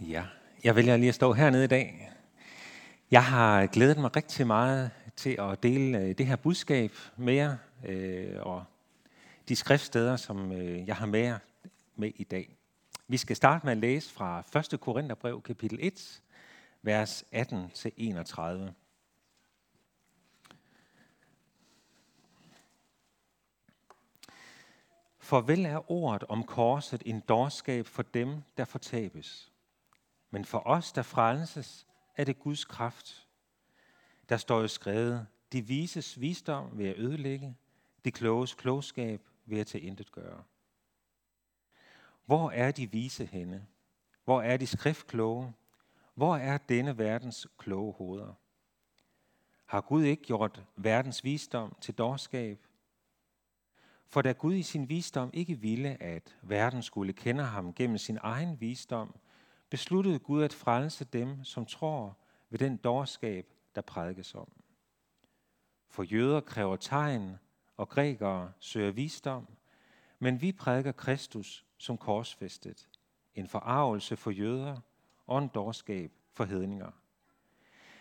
Ja, jeg vælger lige at stå hernede i dag. Jeg har glædet mig rigtig meget til at dele øh, det her budskab med jer, øh, og de skriftsteder, som øh, jeg har med jer med i dag. Vi skal starte med at læse fra 1. Korintherbrev, kapitel 1, vers 18-31. For vel er ordet om korset en dårskab for dem, der fortabes. Men for os, der frelses, er det Guds kraft. Der står jo skrevet, de vises visdom ved at ødelægge, de kloges klogskab ved at intet gøre. Hvor er de vise henne? Hvor er de skriftkloge? Hvor er denne verdens kloge hoveder? Har Gud ikke gjort verdens visdom til dårskab? For da Gud i sin visdom ikke ville, at verden skulle kende ham gennem sin egen visdom, besluttede Gud at frelse dem, som tror ved den dårskab, der prædikes om. For jøder kræver tegn, og grækere søger visdom, men vi prædiker Kristus som korsfæstet, en forarvelse for jøder og en dårskab for hedninger.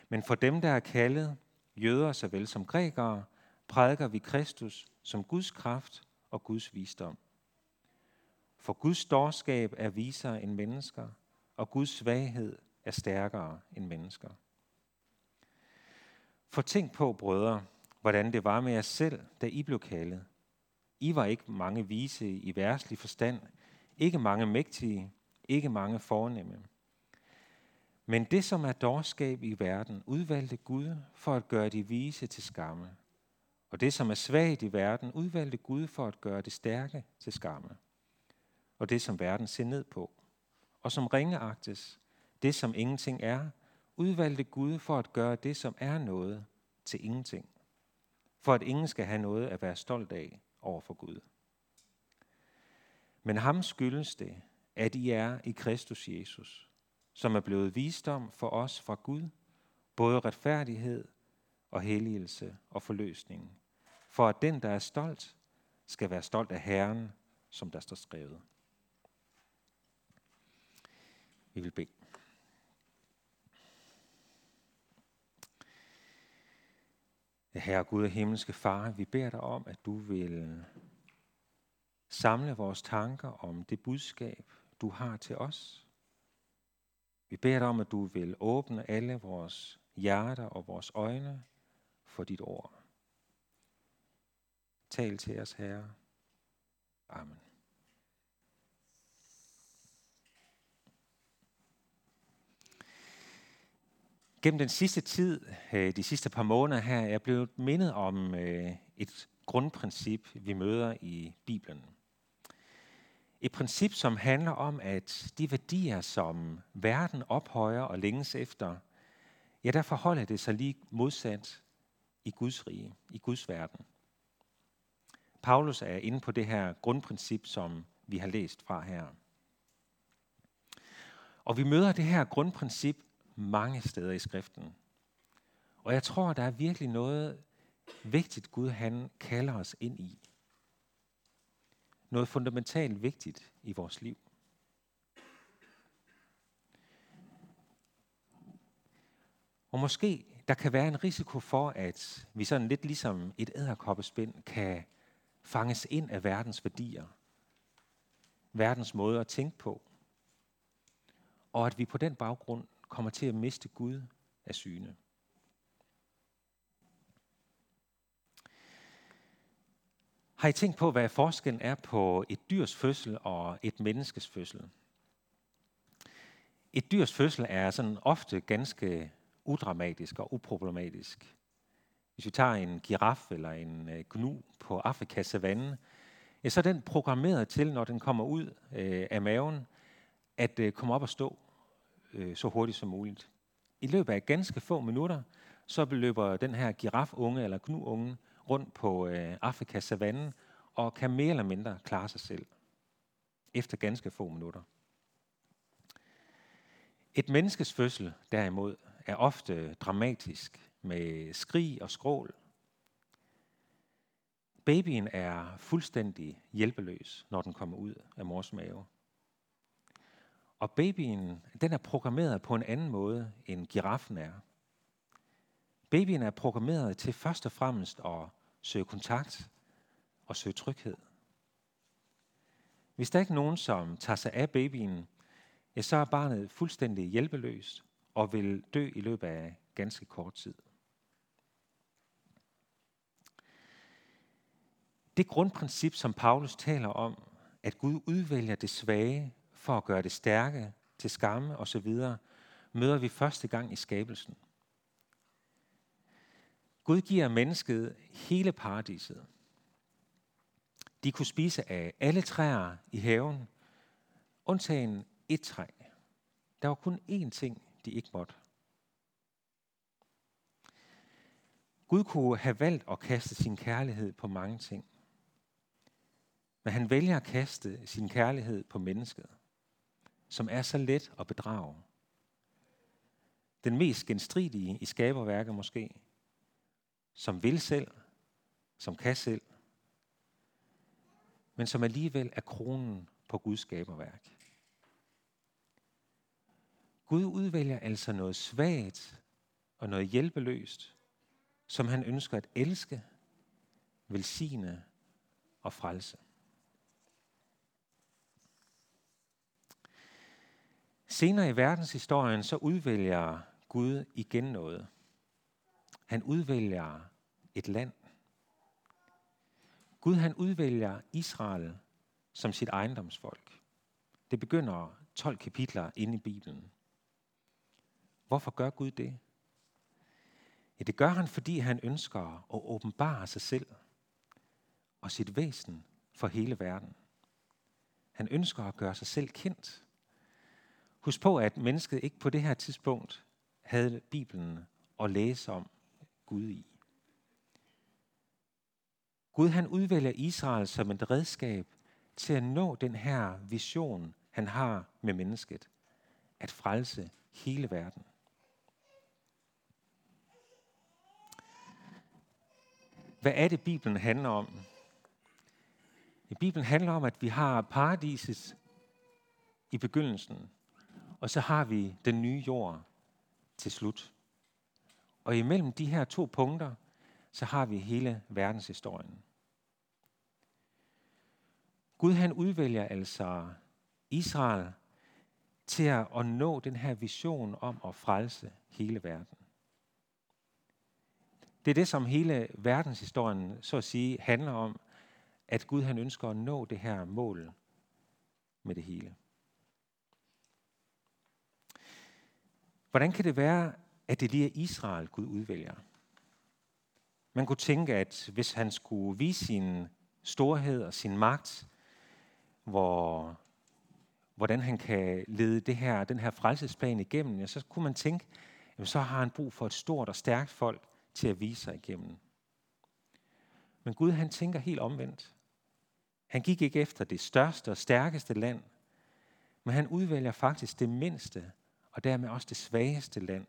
Men for dem, der er kaldet, jøder såvel som grækere, prædiker vi Kristus som Guds kraft og Guds visdom. For Guds dårskab er visere end mennesker, og Guds svaghed er stærkere end mennesker. For tænk på, brødre, hvordan det var med jer selv, da I blev kaldet. I var ikke mange vise i værtslig forstand, ikke mange mægtige, ikke mange fornemme. Men det, som er dårskab i verden, udvalgte Gud for at gøre de vise til skamme. Og det, som er svagt i verden, udvalgte Gud for at gøre det stærke til skamme. Og det, som verden ser ned på, og som ringeagtes, det som ingenting er, udvalgte Gud for at gøre det, som er noget, til ingenting. For at ingen skal have noget at være stolt af over for Gud. Men ham skyldes det, at I er i Kristus Jesus, som er blevet visdom for os fra Gud, både retfærdighed og helligelse og forløsning, for at den, der er stolt, skal være stolt af Herren, som der står skrevet. Vi vil bede. Herre Gud og himmelske Far, vi beder dig om, at du vil samle vores tanker om det budskab, du har til os. Vi beder dig om, at du vil åbne alle vores hjerter og vores øjne for dit ord. Tal til os, Herre. Amen. Gennem den sidste tid, øh, de sidste par måneder her, er jeg blevet mindet om øh, et grundprincip, vi møder i Bibelen. Et princip, som handler om, at de værdier, som verden ophøjer og længes efter, ja, der forholder det sig lige modsat i Guds rige, i Guds verden. Paulus er inde på det her grundprincip, som vi har læst fra her. Og vi møder det her grundprincip mange steder i skriften. Og jeg tror, der er virkelig noget vigtigt, Gud han kalder os ind i. Noget fundamentalt vigtigt i vores liv. Og måske der kan være en risiko for, at vi sådan lidt ligesom et æderkoppespind kan fanges ind af verdens værdier. Verdens måde at tænke på. Og at vi på den baggrund kommer til at miste Gud af syne. Har I tænkt på, hvad forskellen er på et dyrs fødsel og et menneskes fødsel? Et dyrs fødsel er sådan ofte ganske udramatisk og uproblematisk. Hvis vi tager en giraf eller en øh, gnu på Afrikas savanne, ja, så er den programmeret til, når den kommer ud øh, af maven, at øh, komme op og stå øh, så hurtigt som muligt. I løbet af ganske få minutter, så løber den her girafunge eller gnuunge rundt på øh, Afrikas savanne og kan mere eller mindre klare sig selv efter ganske få minutter. Et menneskes fødsel derimod er ofte dramatisk med skrig og skrål. Babyen er fuldstændig hjælpeløs, når den kommer ud af mors mave. Og babyen, den er programmeret på en anden måde, end giraffen er. Babyen er programmeret til først og fremmest at søge kontakt og søge tryghed. Hvis der ikke er nogen, som tager sig af babyen, ja, så er barnet fuldstændig hjælpeløst og vil dø i løbet af ganske kort tid. Det grundprincip, som Paulus taler om, at Gud udvælger det svage for at gøre det stærke til skamme osv., møder vi første gang i skabelsen. Gud giver mennesket hele paradiset. De kunne spise af alle træer i haven, undtagen et træ. Der var kun én ting, de ikke måtte. Gud kunne have valgt at kaste sin kærlighed på mange ting. Men han vælger at kaste sin kærlighed på mennesket, som er så let at bedrage. Den mest genstridige i skaberværket måske, som vil selv, som kan selv, men som alligevel er kronen på Guds skaberværk. Gud udvælger altså noget svagt og noget hjælpeløst, som han ønsker at elske, velsigne og frelse. Senere i verdenshistorien så udvælger Gud igen noget. Han udvælger et land. Gud han udvælger Israel som sit ejendomsfolk. Det begynder 12 kapitler inde i Bibelen. Hvorfor gør Gud det? Ja, det gør han, fordi han ønsker at åbenbare sig selv og sit væsen for hele verden. Han ønsker at gøre sig selv kendt. Husk på, at mennesket ikke på det her tidspunkt havde Bibelen at læse om Gud i. Gud han udvælger Israel som et redskab til at nå den her vision, han har med mennesket. At frelse hele verden. Hvad er det, Bibelen handler om? Bibelen handler om, at vi har paradiset i begyndelsen, og så har vi den nye jord til slut. Og imellem de her to punkter, så har vi hele verdenshistorien. Gud han udvælger altså Israel til at nå den her vision om at frelse hele verden. Det er det, som hele verdenshistorien, så at sige, handler om, at Gud han ønsker at nå det her mål med det hele. Hvordan kan det være, at det lige er Israel, Gud udvælger? Man kunne tænke, at hvis han skulle vise sin storhed og sin magt, hvor, hvordan han kan lede det her, den her frelsesplan igennem, ja, så kunne man tænke, jamen, så har han brug for et stort og stærkt folk til at vise sig igennem. Men Gud han tænker helt omvendt. Han gik ikke efter det største og stærkeste land, men han udvælger faktisk det mindste og dermed også det svageste land.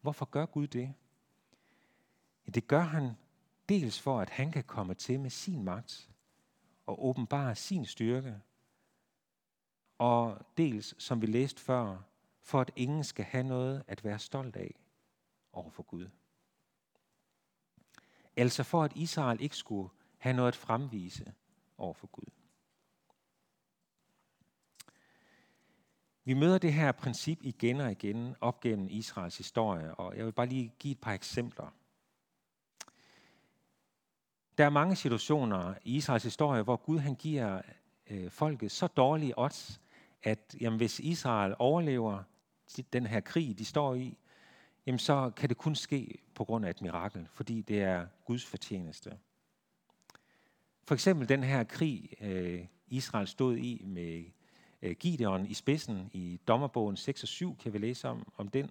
Hvorfor gør Gud det? Ja, det gør han dels for, at han kan komme til med sin magt og åbenbare sin styrke, og dels, som vi læste før, for at ingen skal have noget at være stolt af over for Gud. Altså for at Israel ikke skulle have noget at fremvise over for Gud. Vi møder det her princip igen og igen op gennem Israels historie, og jeg vil bare lige give et par eksempler. Der er mange situationer i Israels historie, hvor Gud han giver øh, folket så dårlige odds, at jamen, hvis Israel overlever den her krig, de står i, jamen, så kan det kun ske på grund af et mirakel, fordi det er Guds fortjeneste. For eksempel den her krig, øh, Israel stod i med Øh, Gideon i spidsen i dommerbogen 6 og 7, kan vi læse om, om den,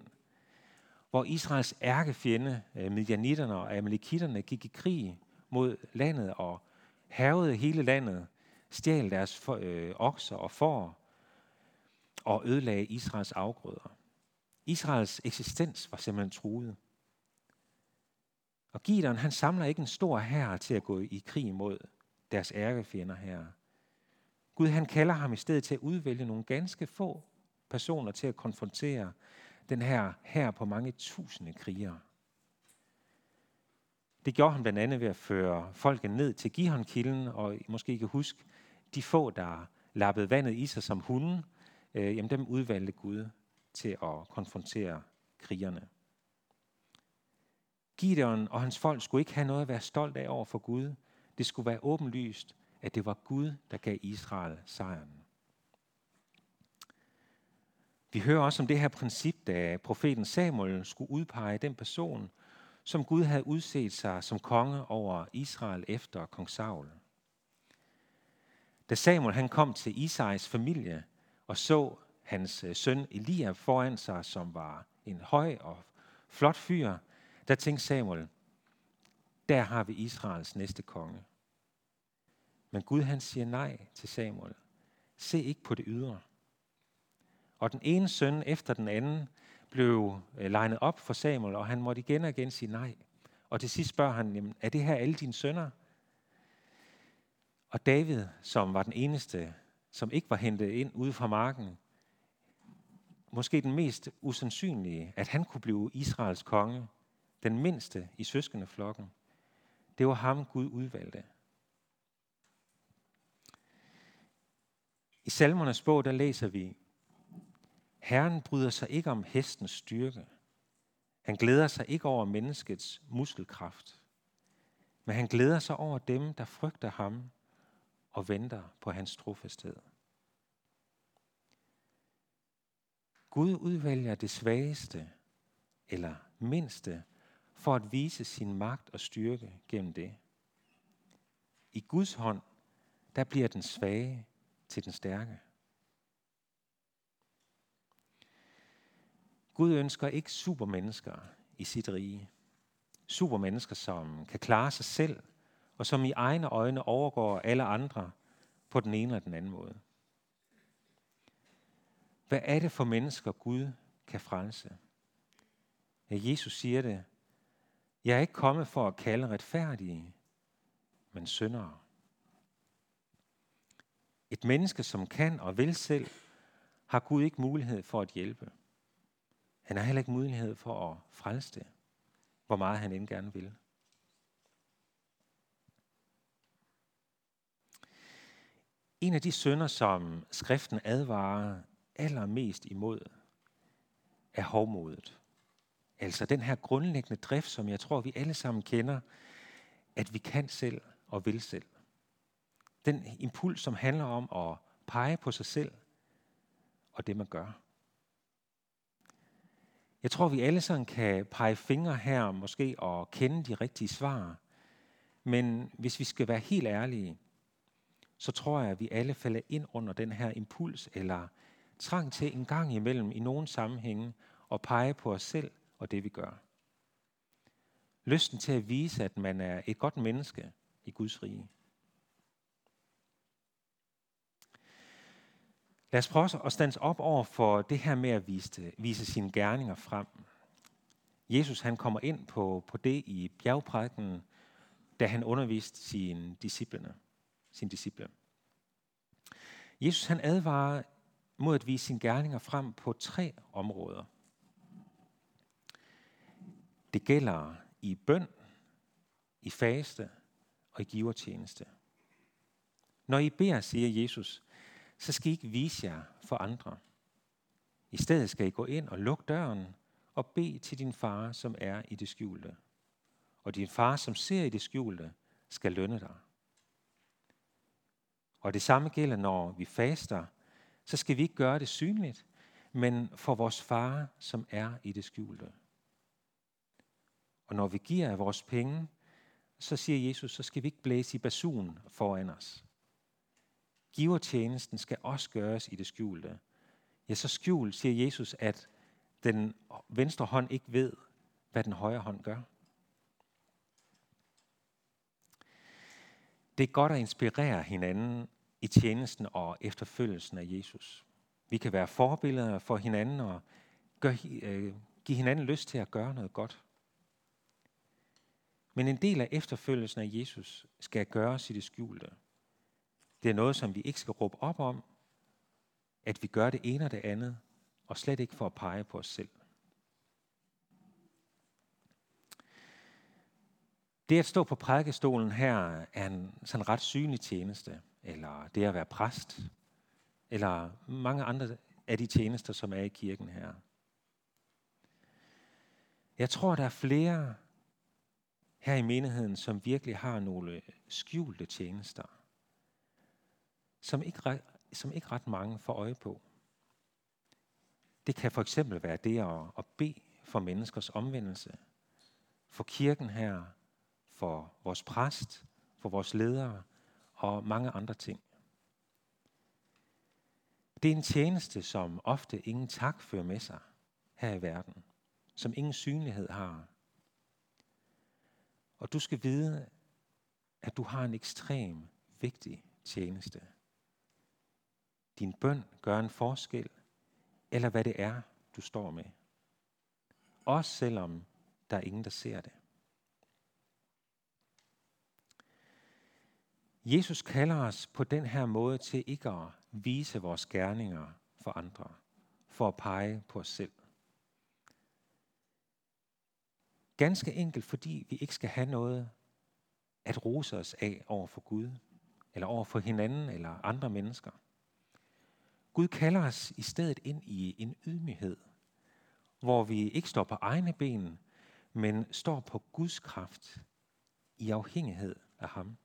hvor Israels ærkefjende, øh, Midianitterne og Amalekitterne, gik i krig mod landet og havede hele landet, stjal deres for, øh, okser og får og ødelagde Israels afgrøder. Israels eksistens var simpelthen truet. Og Gideon, han samler ikke en stor hær til at gå i krig mod deres ærkefjender her. Gud han kalder ham i stedet til at udvælge nogle ganske få personer til at konfrontere den her her på mange tusinde krigere. Det gjorde han blandt andet ved at føre folket ned til Gihon-kilden, og måske I kan huske, de få, der lappede vandet i sig som hunden, øh, jamen dem udvalgte Gud til at konfrontere krigerne. Gideon og hans folk skulle ikke have noget at være stolt af over for Gud. Det skulle være åbenlyst, at det var Gud, der gav Israel sejren. Vi hører også om det her princip, da profeten Samuel skulle udpege den person, som Gud havde udset sig som konge over Israel efter kong Saul. Da Samuel han kom til Isais familie og så hans øh, søn Eliab foran sig, som var en høj og flot fyr, der tænkte Samuel, der har vi Israels næste konge. Men Gud han siger nej til Samuel. Se ikke på det ydre. Og den ene søn efter den anden blev øh, legnet op for Samuel, og han måtte igen og igen sige nej. Og til sidst spørger han, jamen, er det her alle dine sønner? Og David, som var den eneste, som ikke var hentet ind ude fra marken, måske den mest usandsynlige, at han kunne blive Israels konge, den mindste i søskendeflokken, det var ham, Gud udvalgte. I salmernes bog, der læser vi, Herren bryder sig ikke om hestens styrke. Han glæder sig ikke over menneskets muskelkraft. Men han glæder sig over dem, der frygter ham og venter på hans trofasthed. Gud udvælger det svageste eller mindste for at vise sin magt og styrke gennem det. I Guds hånd, der bliver den svage til den stærke. Gud ønsker ikke supermennesker i sit rige. Supermennesker, som kan klare sig selv, og som i egne øjne overgår alle andre på den ene eller den anden måde. Hvad er det for mennesker, Gud kan frelse? Ja, Jesus siger det. Jeg er ikke kommet for at kalde retfærdige, men syndere. Et menneske, som kan og vil selv, har Gud ikke mulighed for at hjælpe. Han har heller ikke mulighed for at frelse det, hvor meget han end gerne vil. En af de sønder, som skriften advarer allermest imod, er hovmodet. Altså den her grundlæggende drift, som jeg tror, vi alle sammen kender, at vi kan selv og vil selv. Den impuls, som handler om at pege på sig selv og det, man gør. Jeg tror, vi alle sammen kan pege fingre her måske og kende de rigtige svar. Men hvis vi skal være helt ærlige, så tror jeg, at vi alle falder ind under den her impuls eller trang til en gang imellem i nogen sammenhænge at pege på os selv og det, vi gør. Lysten til at vise, at man er et godt menneske i Guds rige. Lad os prøve at stands op over for det her med at vise, vise sine gerninger frem. Jesus han kommer ind på, på det i bjergprædiken, da han underviste sine disciplene, sine disciple. Jesus han advarer mod at vise sine gerninger frem på tre områder. Det gælder i bøn, i faste og i givertjeneste. Når I beder, siger Jesus, så skal I ikke vise jer for andre. I stedet skal I gå ind og lukke døren og bede til din far, som er i det skjulte. Og din far, som ser i det skjulte, skal lønne dig. Og det samme gælder, når vi faster, så skal vi ikke gøre det synligt, men for vores far, som er i det skjulte. Og når vi giver af vores penge, så siger Jesus, så skal vi ikke blæse i basun foran os. Givertjenesten skal også gøres i det skjulte. Ja, så skjult, siger Jesus, at den venstre hånd ikke ved, hvad den højre hånd gør. Det er godt at inspirere hinanden i tjenesten og efterfølgelsen af Jesus. Vi kan være forbilleder for hinanden og gør, øh, give hinanden lyst til at gøre noget godt. Men en del af efterfølgelsen af Jesus skal gøres i det skjulte. Det er noget, som vi ikke skal råbe op om, at vi gør det ene og det andet, og slet ikke for at pege på os selv. Det at stå på prædikestolen her er en sådan ret synlig tjeneste, eller det at være præst, eller mange andre af de tjenester, som er i kirken her. Jeg tror, der er flere her i menigheden, som virkelig har nogle skjulte tjenester, som ikke, som ikke ret mange får øje på. Det kan for eksempel være det at, at bede for menneskers omvendelse, for kirken her, for vores præst, for vores ledere og mange andre ting. Det er en tjeneste, som ofte ingen tak fører med sig her i verden, som ingen synlighed har. Og du skal vide, at du har en ekstrem vigtig tjeneste. Din bøn gør en forskel, eller hvad det er, du står med. Også selvom der er ingen, der ser det. Jesus kalder os på den her måde til ikke at vise vores gerninger for andre, for at pege på os selv. Ganske enkelt fordi vi ikke skal have noget at rose os af over for Gud, eller over for hinanden eller andre mennesker. Gud kalder os i stedet ind i en ydmyghed, hvor vi ikke står på egne ben, men står på Guds kraft i afhængighed af ham.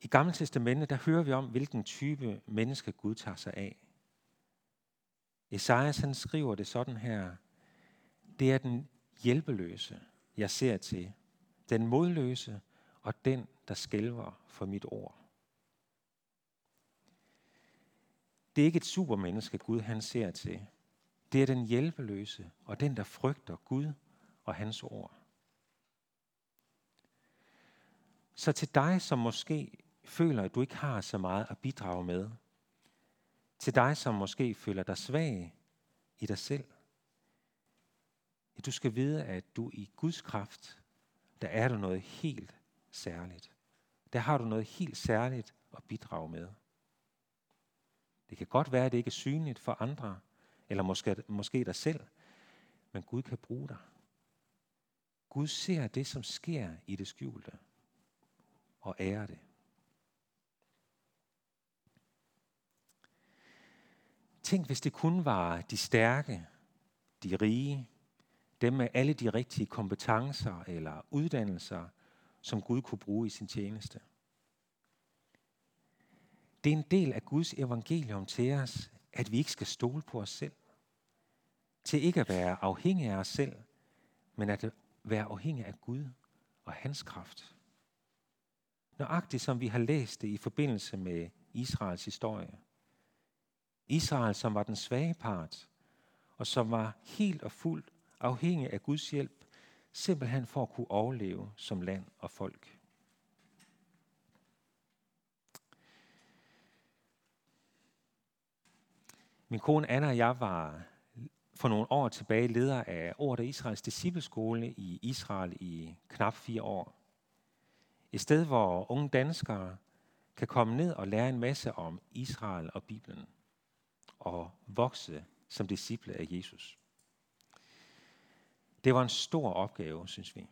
I Gamle Testamente, der hører vi om, hvilken type menneske Gud tager sig af. Esajas han skriver det sådan her. Det er den hjælpeløse, jeg ser til. Den modløse og den, der skælver for mit ord. Det er ikke et supermenneske, Gud han ser til. Det er den hjælpeløse og den, der frygter Gud og hans ord. Så til dig, som måske føler, at du ikke har så meget at bidrage med. Til dig, som måske føler dig svag i dig selv. at Du skal vide, at du i Guds kraft, der er du noget helt særligt. Der har du noget helt særligt at bidrage med. Det kan godt være, at det ikke er synligt for andre, eller måske, måske dig selv, men Gud kan bruge dig. Gud ser det, som sker i det skjulte, og ærer det. Tænk, hvis det kun var de stærke, de rige, dem med alle de rigtige kompetencer eller uddannelser, som Gud kunne bruge i sin tjeneste. Det er en del af Guds evangelium til os, at vi ikke skal stole på os selv. Til ikke at være afhængige af os selv, men at være afhængige af Gud og hans kraft. Nøjagtigt som vi har læst det i forbindelse med Israels historie. Israel, som var den svage part, og som var helt og fuldt afhængig af Guds hjælp, simpelthen for at kunne overleve som land og folk. Min kone Anna og jeg var for nogle år tilbage leder af Ordet Israels discipleskole i Israel i knap fire år. Et sted, hvor unge danskere kan komme ned og lære en masse om Israel og Bibelen og vokse som disciple af Jesus. Det var en stor opgave, synes vi.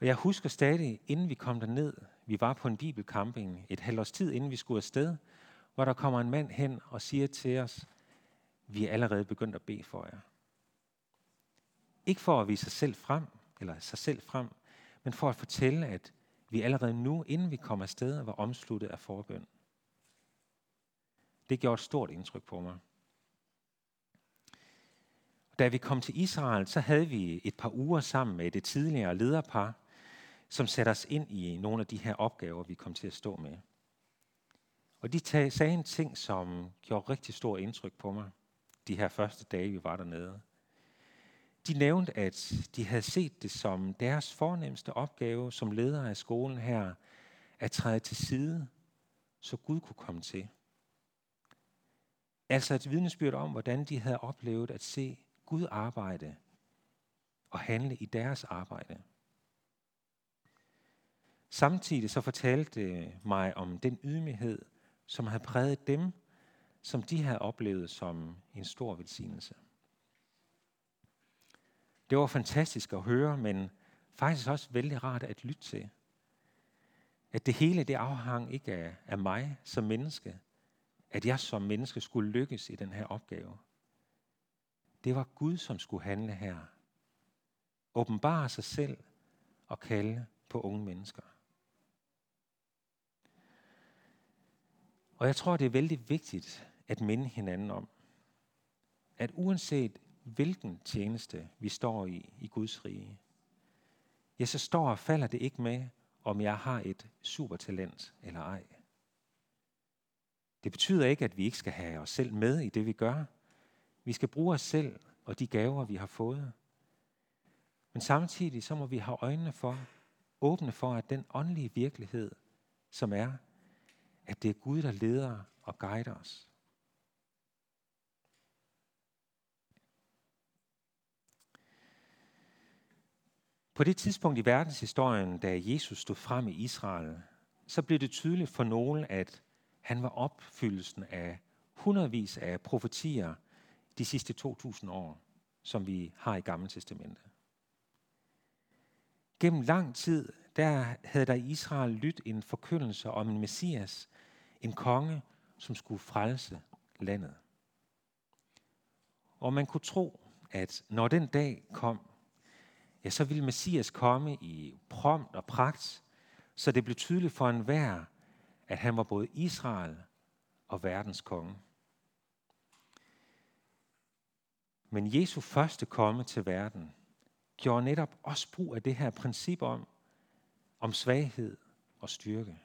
Og jeg husker stadig, inden vi kom derned, vi var på en bibelcamping et halvt års tid, inden vi skulle afsted, hvor der kommer en mand hen og siger til os, vi er allerede begyndt at bede for jer. Ikke for at vise sig selv frem, eller sig selv frem, men for at fortælle, at vi allerede nu, inden vi kom afsted, var omsluttet af forbøn. Det gjorde et stort indtryk på mig. Da vi kom til Israel, så havde vi et par uger sammen med det tidligere lederpar, som satte os ind i nogle af de her opgaver, vi kom til at stå med. Og de sagde en ting, som gjorde rigtig stort indtryk på mig, de her første dage, vi var dernede. De nævnte, at de havde set det som deres fornemmeste opgave som ledere af skolen her, at træde til side, så Gud kunne komme til. Altså et vidnesbyrd om, hvordan de havde oplevet at se Gud arbejde og handle i deres arbejde. Samtidig så fortalte mig om den ydmyghed, som havde præget dem, som de havde oplevet som en stor velsignelse. Det var fantastisk at høre, men faktisk også vældig rart at lytte til. At det hele det afhang ikke af, af mig som menneske, at jeg som menneske skulle lykkes i den her opgave. Det var Gud, som skulle handle her. Åbenbare sig selv og kalde på unge mennesker. Og jeg tror, det er vældig vigtigt at minde hinanden om, at uanset hvilken tjeneste vi står i i Guds rige, ja, så står og falder det ikke med, om jeg har et supertalent eller ej. Det betyder ikke, at vi ikke skal have os selv med i det, vi gør. Vi skal bruge os selv og de gaver, vi har fået. Men samtidig så må vi have øjnene for, åbne for, at den åndelige virkelighed, som er, at det er Gud, der leder og guider os. På det tidspunkt i verdenshistorien, da Jesus stod frem i Israel, så blev det tydeligt for nogen, at han var opfyldelsen af hundredvis af profetier de sidste 2000 år, som vi har i Gamle Testamentet. Gennem lang tid, der havde der i Israel lyttet en forkyndelse om en messias, en konge, som skulle frelse landet. Og man kunne tro, at når den dag kom, ja, så ville Messias komme i prompt og pragt, så det blev tydeligt for enhver, at han var både Israel og verdens konge. Men Jesu første komme til verden gjorde netop også brug af det her princip om, om svaghed og styrke.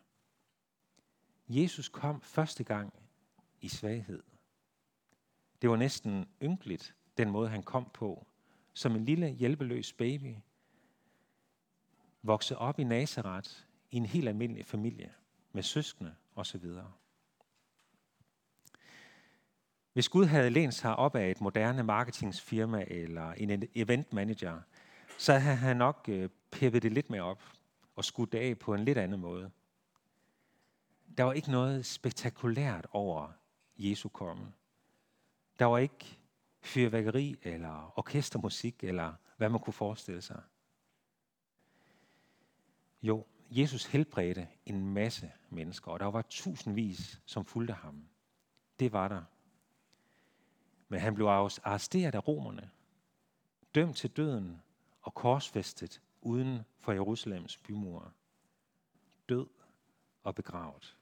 Jesus kom første gang i svaghed. Det var næsten ynkeligt, den måde han kom på, som en lille hjælpeløs baby, voksede op i Nazareth i en helt almindelig familie med søskende osv. Hvis Gud havde lænt sig op af et moderne marketingsfirma eller en e- event manager, så havde han nok øh, peppet det lidt mere op og skudt det af på en lidt anden måde. Der var ikke noget spektakulært over Jesu komme. Der var ikke fyrværkeri eller orkestermusik, eller hvad man kunne forestille sig. Jo, Jesus helbredte en masse mennesker, og der var tusindvis, som fulgte ham. Det var der. Men han blev arresteret af romerne, dømt til døden og korsfæstet uden for Jerusalems bymure. Død og begravet.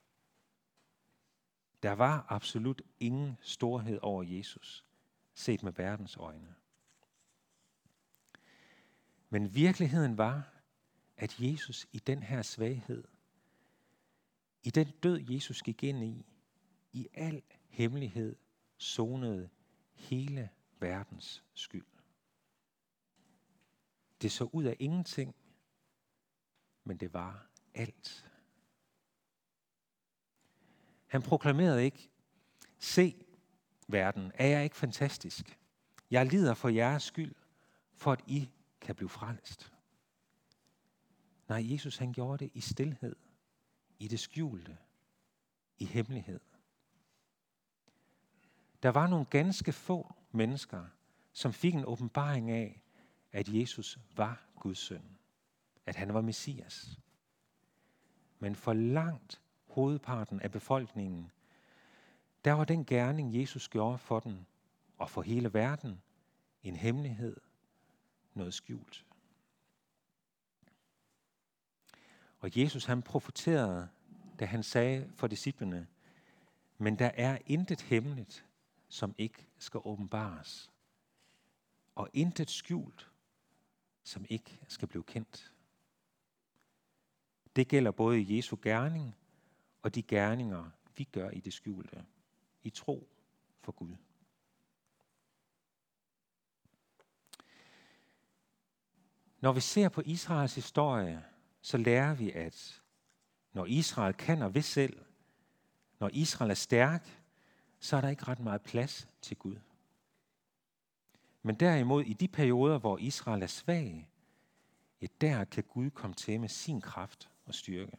Der var absolut ingen storhed over Jesus set med verdens øjne. Men virkeligheden var, at Jesus i den her svaghed, i den død, Jesus gik ind i, i al hemmelighed sonede hele verdens skyld. Det så ud af ingenting, men det var alt. Han proklamerede ikke, se, verden, er jeg ikke fantastisk? Jeg lider for jeres skyld, for at I kan blive frelst. Nej, Jesus han gjorde det i stillhed, i det skjulte, i hemmelighed. Der var nogle ganske få mennesker, som fik en åbenbaring af, at Jesus var Guds søn, at han var Messias. Men for langt hovedparten af befolkningen der var den gerning, Jesus gjorde for den og for hele verden, en hemmelighed, noget skjult. Og Jesus han profeterede, da han sagde for disciplene, men der er intet hemmeligt, som ikke skal åbenbares, og intet skjult, som ikke skal blive kendt. Det gælder både i Jesu gerning og de gerninger, vi gør i det skjulte i tro for Gud. Når vi ser på Israels historie, så lærer vi, at når Israel kan og vil selv, når Israel er stærk, så er der ikke ret meget plads til Gud. Men derimod i de perioder, hvor Israel er svag, ja, der kan Gud komme til med sin kraft og styrke.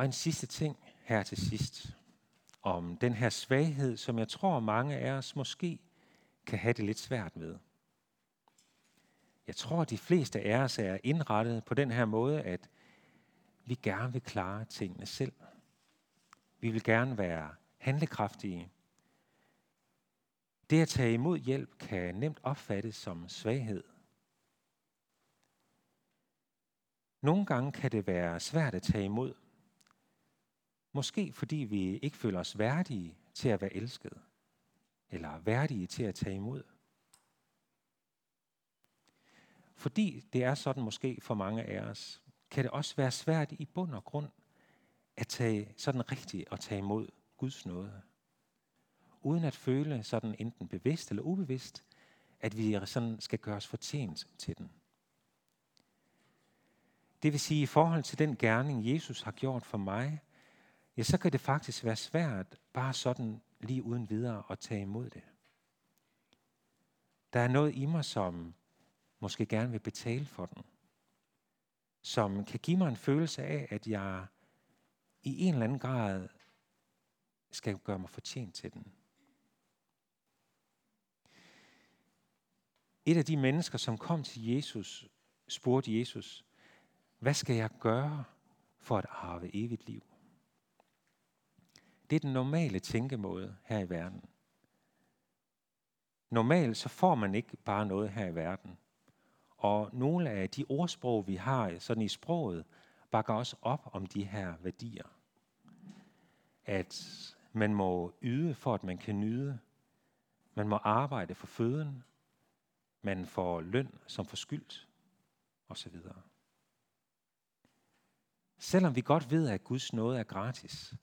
Og en sidste ting her til sidst, om den her svaghed, som jeg tror mange af os måske kan have det lidt svært med. Jeg tror, at de fleste af os er indrettet på den her måde, at vi gerne vil klare tingene selv. Vi vil gerne være handlekraftige. Det at tage imod hjælp kan nemt opfattes som svaghed. Nogle gange kan det være svært at tage imod. Måske fordi vi ikke føler os værdige til at være elsket, eller værdige til at tage imod. Fordi det er sådan måske for mange af os, kan det også være svært i bund og grund at tage sådan rigtigt og tage imod Guds nåde. Uden at føle sådan enten bevidst eller ubevidst, at vi sådan skal gøre os fortjent til den. Det vil sige, i forhold til den gerning, Jesus har gjort for mig, ja, så kan det faktisk være svært bare sådan lige uden videre at tage imod det. Der er noget i mig, som måske gerne vil betale for den. Som kan give mig en følelse af, at jeg i en eller anden grad skal gøre mig fortjent til den. Et af de mennesker, som kom til Jesus, spurgte Jesus, hvad skal jeg gøre for at arve evigt liv? Det er den normale tænkemåde her i verden. Normalt så får man ikke bare noget her i verden. Og nogle af de ordsprog, vi har sådan i sproget, bakker også op om de her værdier. At man må yde for, at man kan nyde. Man må arbejde for føden. Man får løn som forskyldt. Og så videre. Selvom vi godt ved, at Guds nåde er gratis,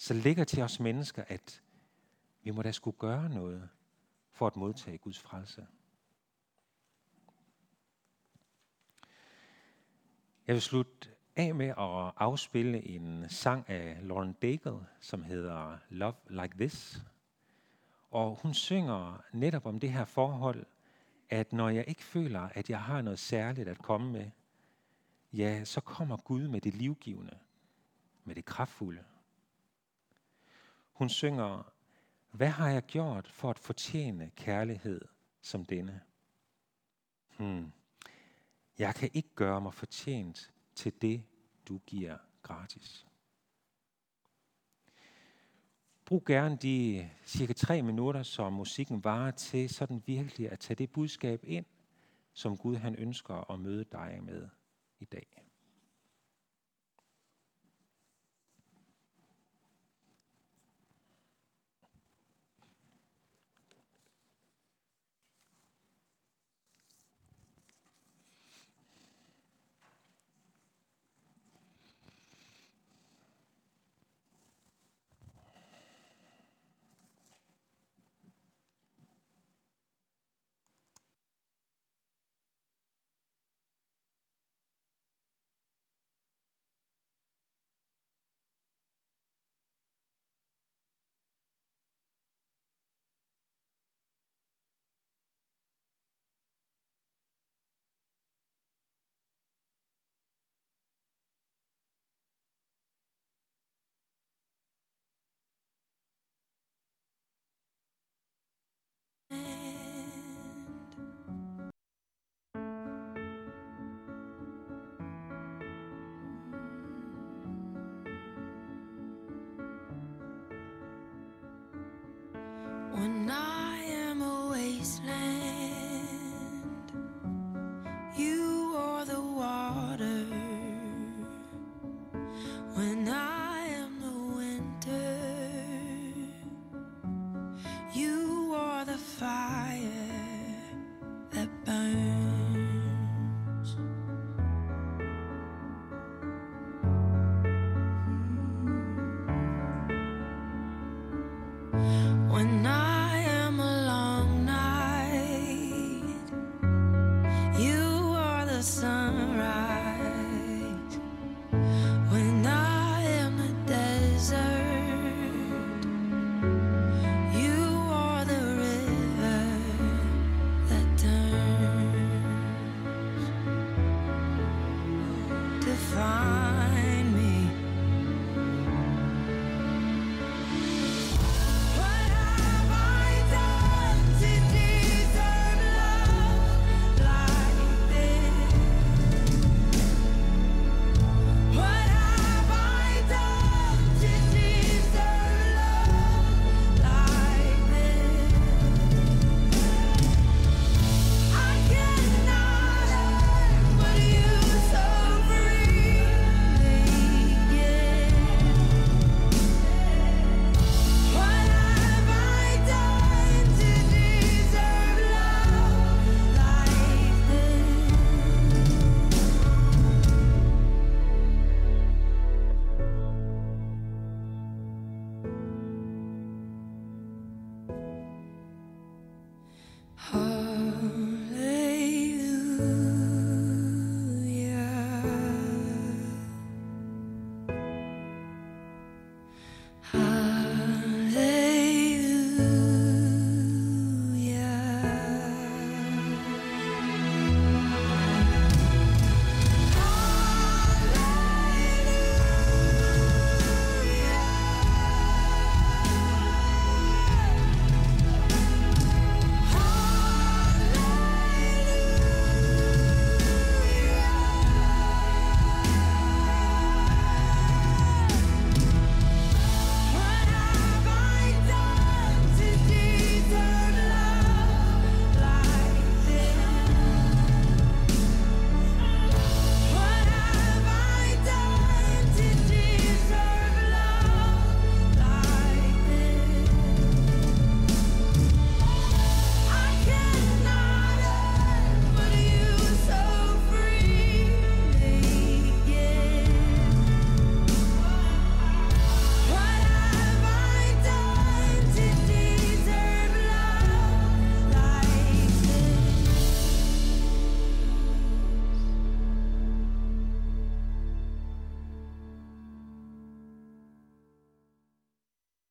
så ligger til os mennesker, at vi må da skulle gøre noget for at modtage Guds frelse. Jeg vil slutte af med at afspille en sang af Lauren Daigle, som hedder Love Like This. Og hun synger netop om det her forhold, at når jeg ikke føler, at jeg har noget særligt at komme med, ja, så kommer Gud med det livgivende, med det kraftfulde. Hun synger, hvad har jeg gjort for at fortjene kærlighed som denne? Hmm. Jeg kan ikke gøre mig fortjent til det, du giver gratis. Brug gerne de cirka tre minutter, som musikken varer til, sådan virkelig at tage det budskab ind, som Gud han ønsker at møde dig med i dag.